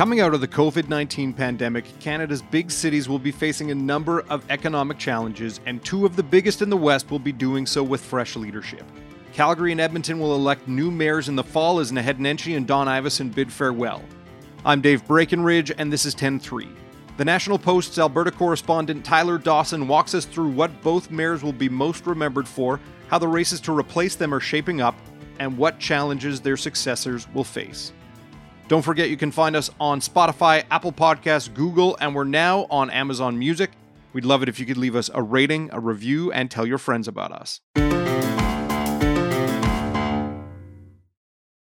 Coming out of the COVID 19 pandemic, Canada's big cities will be facing a number of economic challenges, and two of the biggest in the West will be doing so with fresh leadership. Calgary and Edmonton will elect new mayors in the fall as Naheed Nenshi and Don Iveson bid farewell. I'm Dave Breakenridge, and this is 10 3. The National Post's Alberta correspondent Tyler Dawson walks us through what both mayors will be most remembered for, how the races to replace them are shaping up, and what challenges their successors will face. Don't forget you can find us on Spotify, Apple Podcasts, Google, and we're now on Amazon Music. We'd love it if you could leave us a rating, a review, and tell your friends about us.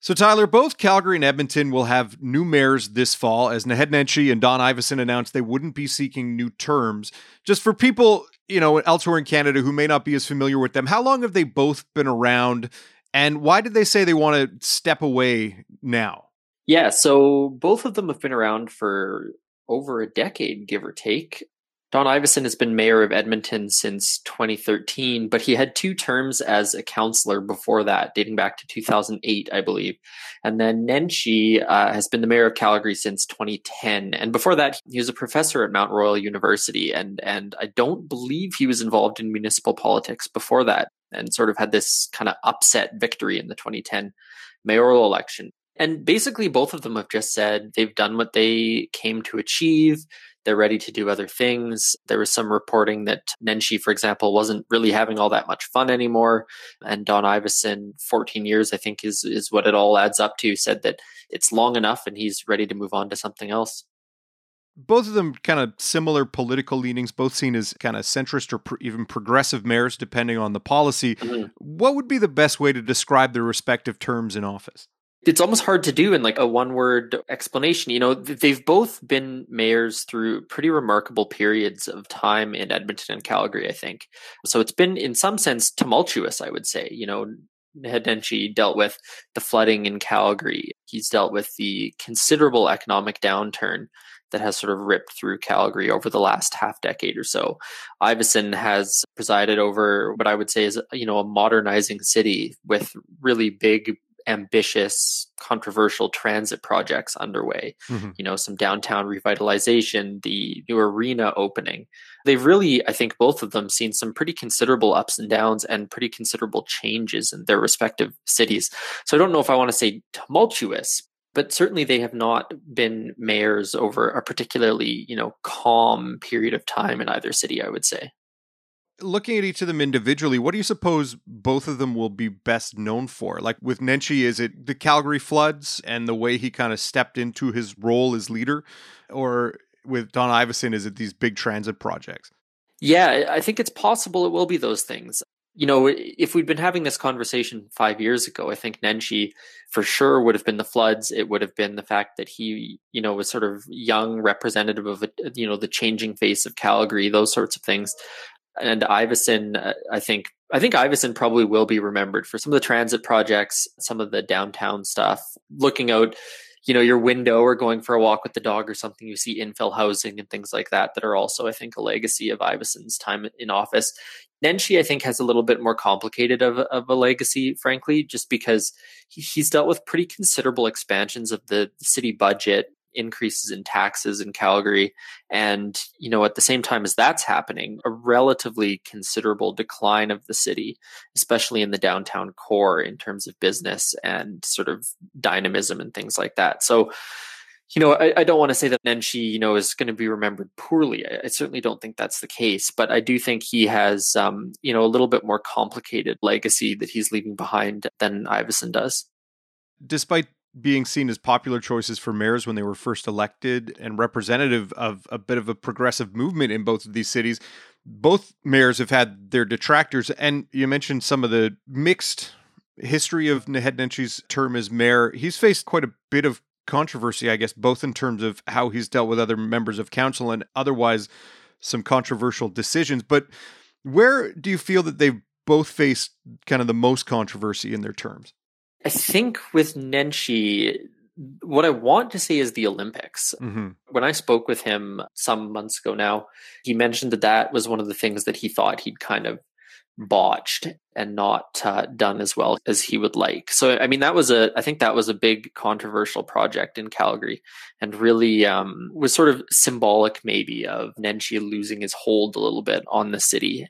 So, Tyler, both Calgary and Edmonton will have new mayors this fall as Naheed Nenshi and Don Iveson announced they wouldn't be seeking new terms. Just for people, you know, elsewhere in Canada who may not be as familiar with them, how long have they both been around and why did they say they want to step away now? Yeah, so both of them have been around for over a decade, give or take. Don Iveson has been mayor of Edmonton since 2013, but he had two terms as a councillor before that, dating back to 2008, I believe. And then Nenshi uh, has been the mayor of Calgary since 2010, and before that, he was a professor at Mount Royal University. and And I don't believe he was involved in municipal politics before that, and sort of had this kind of upset victory in the 2010 mayoral election. And basically, both of them have just said they've done what they came to achieve. They're ready to do other things. There was some reporting that Nenshi, for example, wasn't really having all that much fun anymore. And Don Iveson, 14 years, I think, is, is what it all adds up to, said that it's long enough and he's ready to move on to something else both of them kind of similar political leanings, both seen as kind of centrist or pro- even progressive mayors, depending on the policy. Mm-hmm. What would be the best way to describe their respective terms in office? it's almost hard to do in like a one word explanation. You know, they've both been mayors through pretty remarkable periods of time in Edmonton and Calgary, I think. So it's been, in some sense, tumultuous, I would say. You know, Nenshi dealt with the flooding in Calgary. He's dealt with the considerable economic downturn that has sort of ripped through Calgary over the last half decade or so. Iveson has presided over what I would say is, you know, a modernizing city with really big ambitious, controversial transit projects underway. Mm-hmm. You know, some downtown revitalization, the new arena opening. They've really, I think, both of them seen some pretty considerable ups and downs and pretty considerable changes in their respective cities. So I don't know if I want to say tumultuous, but certainly they have not been mayors over a particularly, you know, calm period of time in either city, I would say looking at each of them individually, what do you suppose both of them will be best known for? Like with Nenshi, is it the Calgary floods and the way he kind of stepped into his role as leader? Or with Don Iveson is it these big transit projects? Yeah, I think it's possible it will be those things. You know, if we'd been having this conversation five years ago, I think Nenshi for sure would have been the floods. It would have been the fact that he, you know, was sort of young representative of, you know, the changing face of Calgary, those sorts of things and Iveson, uh, I think I think Iveson probably will be remembered for some of the transit projects, some of the downtown stuff. Looking out, you know, your window or going for a walk with the dog or something, you see infill housing and things like that that are also, I think, a legacy of Iveson's time in office. Nenshi, I think, has a little bit more complicated of, of a legacy, frankly, just because he's dealt with pretty considerable expansions of the city budget increases in taxes in Calgary. And, you know, at the same time as that's happening, a relatively considerable decline of the city, especially in the downtown core in terms of business and sort of dynamism and things like that. So, you know, I, I, don't want to say that Nenshi, you know, is going to be remembered poorly. I, I, certainly don't think that's the case, but I do think he has, um, you know, a little bit more complicated legacy that he's leaving behind than Iveson does. Despite being seen as popular choices for mayors when they were first elected and representative of a bit of a progressive movement in both of these cities. Both mayors have had their detractors, and you mentioned some of the mixed history of Nenshi's term as mayor. He's faced quite a bit of controversy, I guess, both in terms of how he's dealt with other members of council and otherwise some controversial decisions. But where do you feel that they've both faced kind of the most controversy in their terms? I think with Nenshi, what I want to say is the Olympics. Mm-hmm. When I spoke with him some months ago now, he mentioned that that was one of the things that he thought he'd kind of botched and not uh, done as well as he would like. So, I mean, that was a, I think that was a big controversial project in Calgary and really um, was sort of symbolic maybe of Nenshi losing his hold a little bit on the city.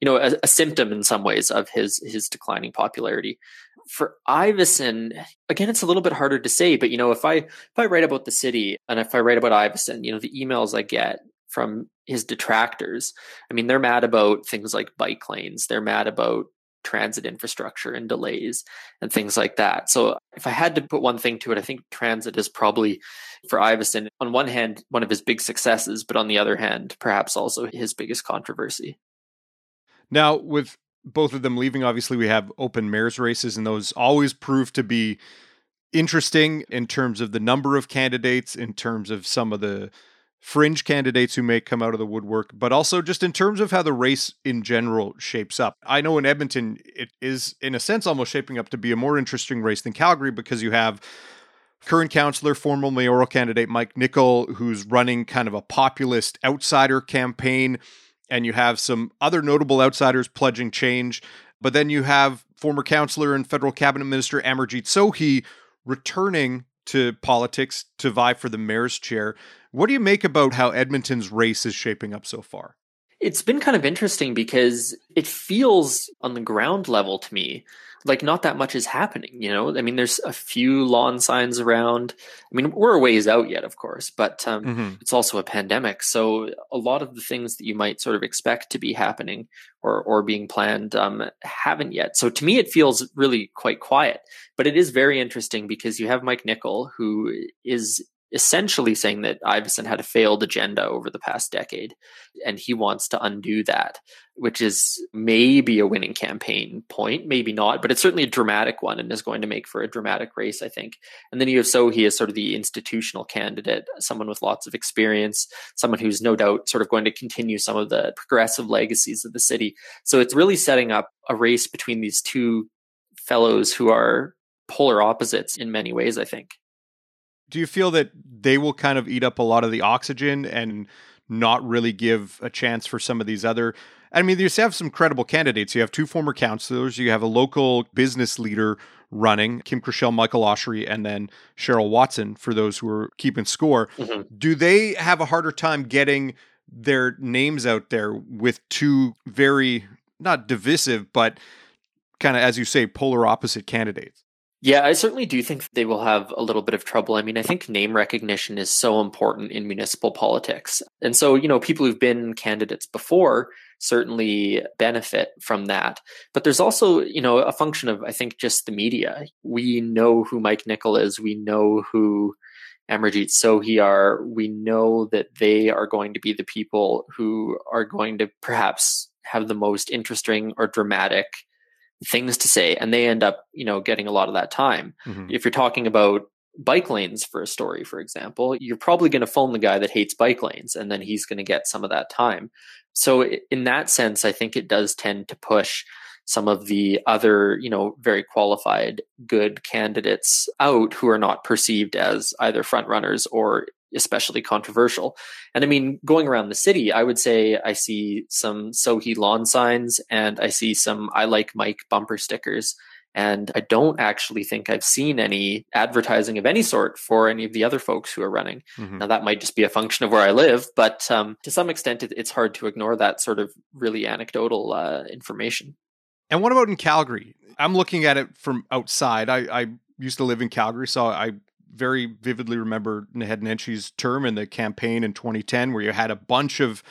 You know, a, a symptom in some ways of his his declining popularity. For Iveson, again, it's a little bit harder to say, but you know, if I if I write about the city and if I write about Iveson, you know, the emails I get from his detractors. I mean, they're mad about things like bike lanes. They're mad about transit infrastructure and delays and things like that. So if I had to put one thing to it, I think transit is probably for Iveson, on one hand, one of his big successes, but on the other hand, perhaps also his biggest controversy. Now, with both of them leaving, obviously we have open mayor's races, and those always prove to be interesting in terms of the number of candidates, in terms of some of the fringe candidates who may come out of the woodwork, but also just in terms of how the race in general shapes up. I know in Edmonton, it is in a sense almost shaping up to be a more interesting race than Calgary because you have current councillor, former mayoral candidate Mike Nickel, who's running kind of a populist outsider campaign, and you have some other notable outsiders pledging change. But then you have former councillor and federal cabinet minister Amarjeet Sohi returning to politics to vie for the mayor's chair. What do you make about how Edmonton's race is shaping up so far? It's been kind of interesting because it feels on the ground level to me like not that much is happening, you know? I mean, there's a few lawn signs around. I mean, we're a ways out yet, of course, but um, mm-hmm. it's also a pandemic. So a lot of the things that you might sort of expect to be happening or, or being planned um, haven't yet. So to me, it feels really quite quiet, but it is very interesting because you have Mike Nickel, who is essentially saying that Iveson had a failed agenda over the past decade, and he wants to undo that, which is maybe a winning campaign point, maybe not, but it's certainly a dramatic one and is going to make for a dramatic race, I think. And then you have Sohi as sort of the institutional candidate, someone with lots of experience, someone who's no doubt sort of going to continue some of the progressive legacies of the city. So it's really setting up a race between these two fellows who are polar opposites in many ways, I think do you feel that they will kind of eat up a lot of the oxygen and not really give a chance for some of these other I mean, you have some credible candidates. You have two former councillors. You have a local business leader running, Kim Krushell, Michael Oshry, and then Cheryl Watson, for those who are keeping score. Mm-hmm. Do they have a harder time getting their names out there with two very, not divisive, but kind of, as you say, polar opposite candidates? Yeah, I certainly do think they will have a little bit of trouble. I mean, I think name recognition is so important in municipal politics. And so, you know, people who've been candidates before certainly benefit from that. But there's also, you know, a function of, I think, just the media. We know who Mike Nickel is. We know who Amarjeet Sohi are. We know that they are going to be the people who are going to perhaps have the most interesting or dramatic things to say and they end up you know getting a lot of that time mm-hmm. if you're talking about bike lanes for a story for example you're probably going to phone the guy that hates bike lanes and then he's going to get some of that time so in that sense i think it does tend to push some of the other you know very qualified good candidates out who are not perceived as either front runners or especially controversial. And I mean, going around the city, I would say I see some Sohi lawn signs and I see some I like Mike bumper stickers. And I don't actually think I've seen any advertising of any sort for any of the other folks who are running. Mm-hmm. Now, that might just be a function of where I live, but um, to some extent, it, it's hard to ignore that sort of really anecdotal uh, information. And what about in Calgary? I'm looking at it from outside. I, I used to live in Calgary, so I very vividly remember Naheed Nenshi's term in the campaign in 2010, where you had a bunch of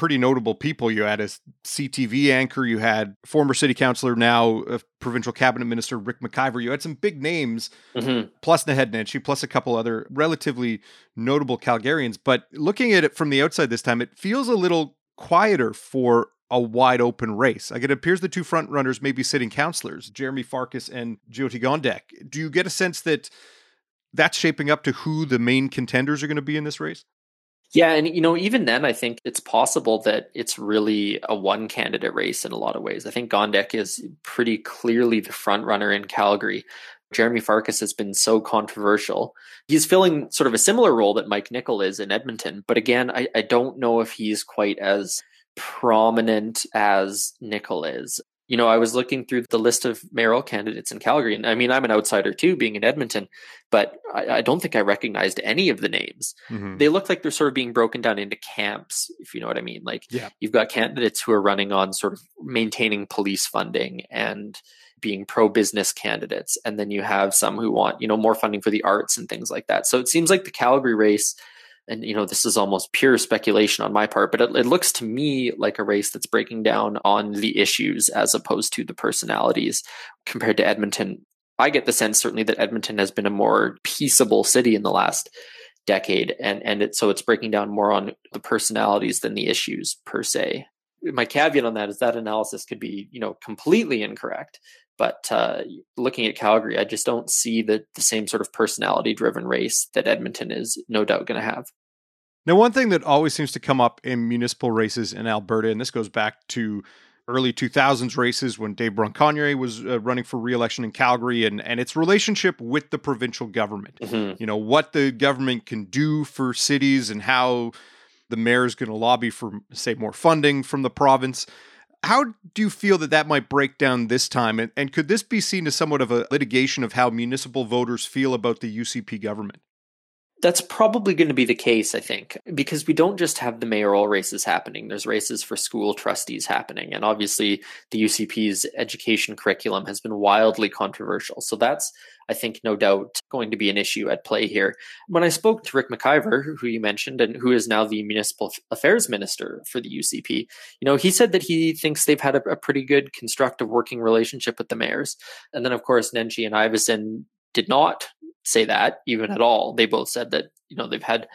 pretty notable people. You had a CTV anchor, you had former city councilor, now provincial cabinet minister Rick McIver. You had some big names, mm-hmm. plus Naheed Nenshi, plus a couple other relatively notable Calgarians. But looking at it from the outside this time, it feels a little quieter for a wide open race. Like it appears the two front runners may be sitting councilors, Jeromy Farkas and Jyoti Gondek. Do you get a sense that that's shaping up to who the main contenders are going to be in this race? Yeah, and you know, even then, I think it's possible that it's really a one candidate race in a lot of ways. I think Gondek is pretty clearly the front runner in Calgary. Jeromy Farkas has been so controversial. He's filling sort of a similar role that Mike Nickel is in Edmonton, but again, I, I don't know if he's quite as prominent as Nickel is you know, I was looking through the list of mayoral candidates in Calgary, and I mean, I'm an outsider too, being in Edmonton, but I, I don't think I recognized any of the names. Mm-hmm. They look like they're sort of being broken down into camps, if you know what I mean. Like, yeah. you've got candidates who are running on sort of maintaining police funding and being pro business candidates, and then you have some who want, you know, more funding for the arts and things like that. So it seems like the Calgary race and you know this is almost pure speculation on my part but it, it, looks to me like a race that's breaking down on the issues as opposed to the personalities compared to edmonton i get the sense certainly that edmonton has been a more peaceable city in the last decade and and it, so it's breaking down more on the personalities than the issues per se my caveat on that is that analysis could be you know completely incorrect but uh, looking at Calgary, I just don't see the, the same sort of personality driven race that Edmonton is no doubt going to have. Now, one thing that always seems to come up in municipal races in Alberta, and this goes back to early 2000s races when Dave Bronconnier was uh, running for re-election in Calgary and and its relationship with the provincial government. Mm-hmm. You know, what the government can do for cities and how the mayor is going to lobby for say more funding from the province. How do you feel that that might break down this time? And, and could this be seen as somewhat of a litigation of how municipal voters feel about the UCP government? That's probably going to be the case, I think, because we don't just have the mayoral races happening. There's races for school trustees happening. And obviously, the UCP's education curriculum has been wildly controversial. So that's, I think, no doubt going to be an issue at play here. When I spoke to Rick McIver, who you mentioned, and who is now the municipal affairs minister for the UCP, you know, he said that he thinks they've had a, a pretty good constructive working relationship with the mayors. And then, of course, Nenshi and Iveson did not say that even at all. They both said that, you know, they've had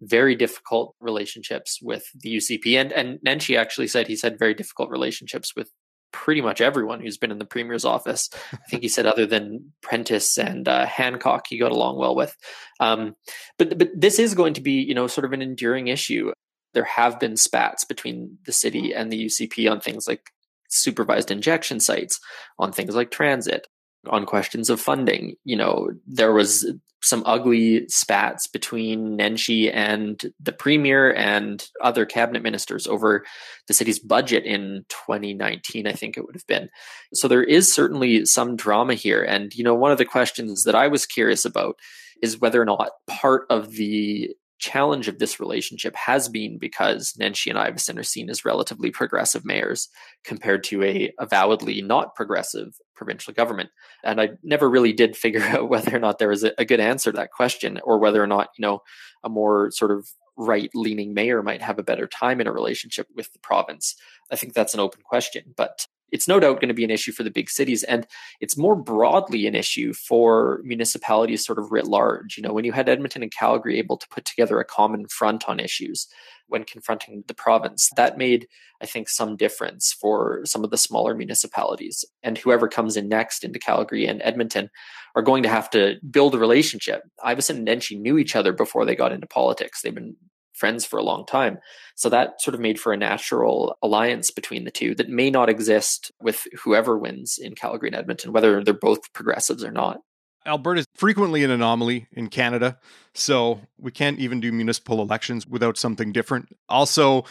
very difficult relationships with the UCP. And and Nenshi actually said he had very difficult relationships with pretty much everyone who's been in the premier's office. I think he said other than Prentice and uh, Hancock, he got along well with. Um, but but this is going to be you know sort of an enduring issue. There have been spats between the city and the UCP on things like supervised injection sites, on things like transit, on questions of funding. You know, there was some ugly spats between Nenshi and the premier and other cabinet ministers over the city's budget in 2019, I think it would have been. So there is certainly some drama here. And, you know, one of the questions that I was curious about is whether or not part of the challenge of this relationship has been because Nenshi and Iveson are seen as relatively progressive mayors compared to a avowedly not progressive provincial government. And I never really did figure out whether or not there was a, a good answer to that question or whether or not, you know, a more sort of right leaning mayor might have a better time in a relationship with the province. I think that's an open question. But it's no doubt going to be an issue for the big cities and it's more broadly an issue for municipalities sort of writ large. You know when you had edmonton and calgary able to put together a common front on issues when confronting the province that made i think some difference for some of the smaller municipalities. And whoever comes in next into calgary and edmonton are going to have to build a relationship. Iveson and nenshi knew each other before they got into politics. They've been friends for a long time. So that sort of made for a natural alliance between the two that may not exist with whoever wins in Calgary and Edmonton, whether they're both progressives or not. Alberta is frequently an anomaly in Canada, so we can't even do municipal elections without something different. Also,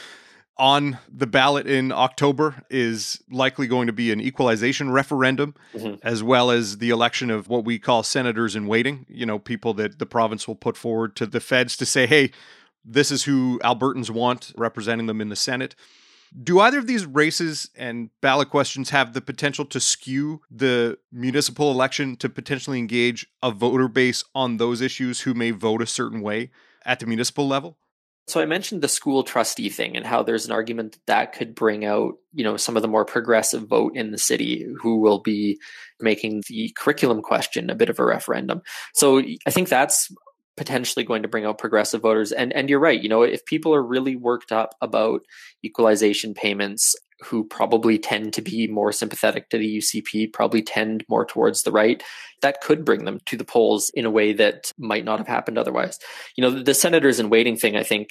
on the ballot in October is likely going to be an equalization referendum, mm-hmm. as well as the election of what we call senators in waiting. You know, people that the province will put forward to the feds to say, hey, this is who Albertans want representing them in the Senate. Do either of these races and ballot questions have the potential to skew the municipal election to potentially engage a voter base on those issues who may vote a certain way at the municipal level? So I mentioned the school trustee thing and how there's an argument that that could bring out, you know, some of the more progressive vote in the city who will be making the curriculum question a bit of a referendum. So I think that's potentially going to bring out progressive voters. And and you're right. You know, if people are really worked up about equalization payments, who probably tend to be more sympathetic to the UCP, probably tend more towards the right, that could bring them to the polls in a way that might not have happened otherwise. You know, the, the senators in waiting thing, I think,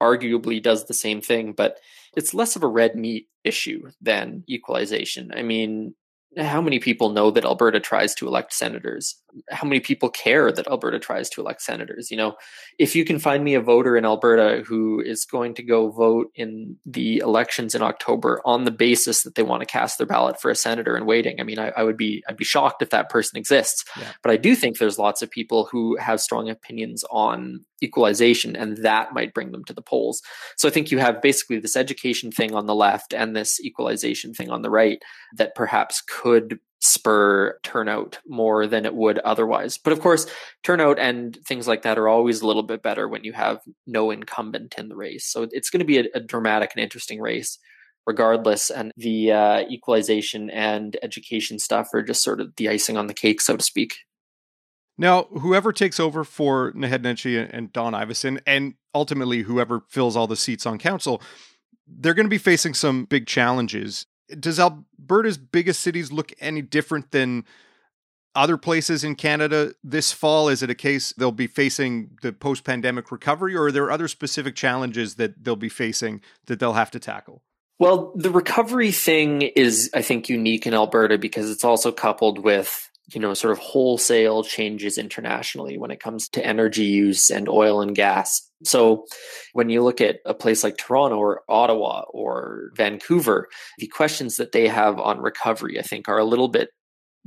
arguably does the same thing, but it's less of a red meat issue than equalization. I mean, how many people know that Alberta tries to elect senators? How many people care that Alberta tries to elect senators? You know, if you can find me a voter in Alberta who is going to go vote in the elections in October on the basis that they want to cast their ballot for a senator and waiting, I mean, I, I would be I'd be shocked if that person exists. Yeah. But I do think there's lots of people who have strong opinions on equalization, and that might bring them to the polls. So I think you have basically this education thing on the left and this equalization thing on the right that perhaps could spur turnout more than it would otherwise. But of course, turnout and things like that are always a little bit better when you have no incumbent in the race. So it's going to be a, a dramatic and interesting race regardless. And the uh, equalization and education stuff are just sort of the icing on the cake, so to speak. Now, whoever takes over for Nenshi and Don Iveson, and ultimately whoever fills all the seats on council, they're going to be facing some big challenges. Does Alberta's biggest cities look any different than other places in Canada this fall? Is it a case they'll be facing the post pandemic recovery, or are there other specific challenges that they'll be facing that they'll have to tackle? Well, the recovery thing is, I think, unique in Alberta because it's also coupled with you know, sort of wholesale changes internationally when it comes to energy use and oil and gas. So when you look at a place like Toronto or Ottawa or Vancouver, the questions that they have on recovery, I think, are a little bit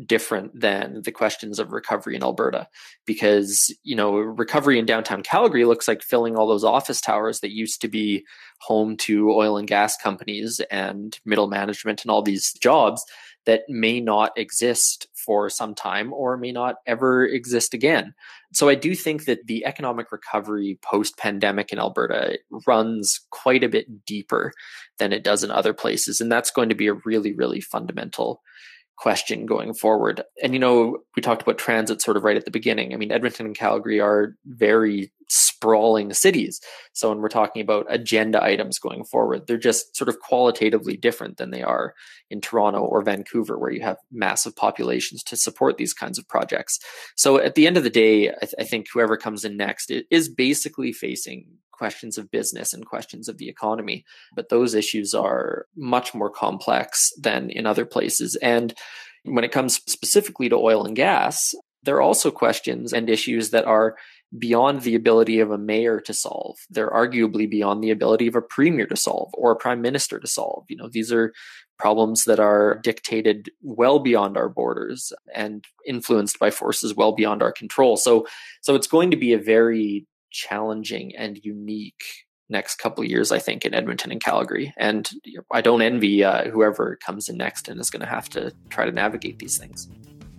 different than the questions of recovery in Alberta because you know recovery in downtown Calgary looks like filling all those office towers that used to be home to oil and gas companies and middle management and all these jobs that may not exist for some time or may not ever exist again. So I do think that the economic recovery post pandemic in Alberta runs quite a bit deeper than it does in other places. And that's going to be a really, really fundamental question going forward. And you know, we talked about transit sort of right at the beginning. I mean, Edmonton and Calgary are very sprawling cities. So when we're talking about agenda items going forward, they're just sort of qualitatively different than they are in Toronto or Vancouver, where you have massive populations to support these kinds of projects. So at the end of the day, I, th- I think whoever comes in next is basically facing questions of business and questions of the economy. But those issues are much more complex than in other places. And when it comes specifically to oil and gas, there are also questions and issues that are beyond the ability of a mayor to solve. They're arguably beyond the ability of a premier to solve or a prime minister to solve. You know, these are problems that are dictated well beyond our borders and influenced by forces well beyond our control. So so it's going to be a very challenging and unique next couple years, I think, in Edmonton and Calgary. And I don't envy uh, whoever comes in next and is going to have to try to navigate these things.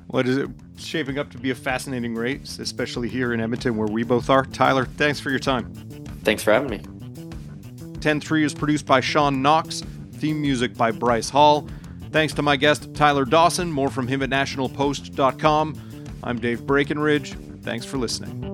What is it shaping up to be a fascinating race, especially here in Edmonton, where we both are? Tyler, thanks for your time. Thanks for having me. 10 3 is produced by Sean Knox, theme music by Bryce Hall. Thanks to my guest, Tyler Dawson. More from him at nationalpost.com. I'm Dave Breakenridge. Thanks for listening.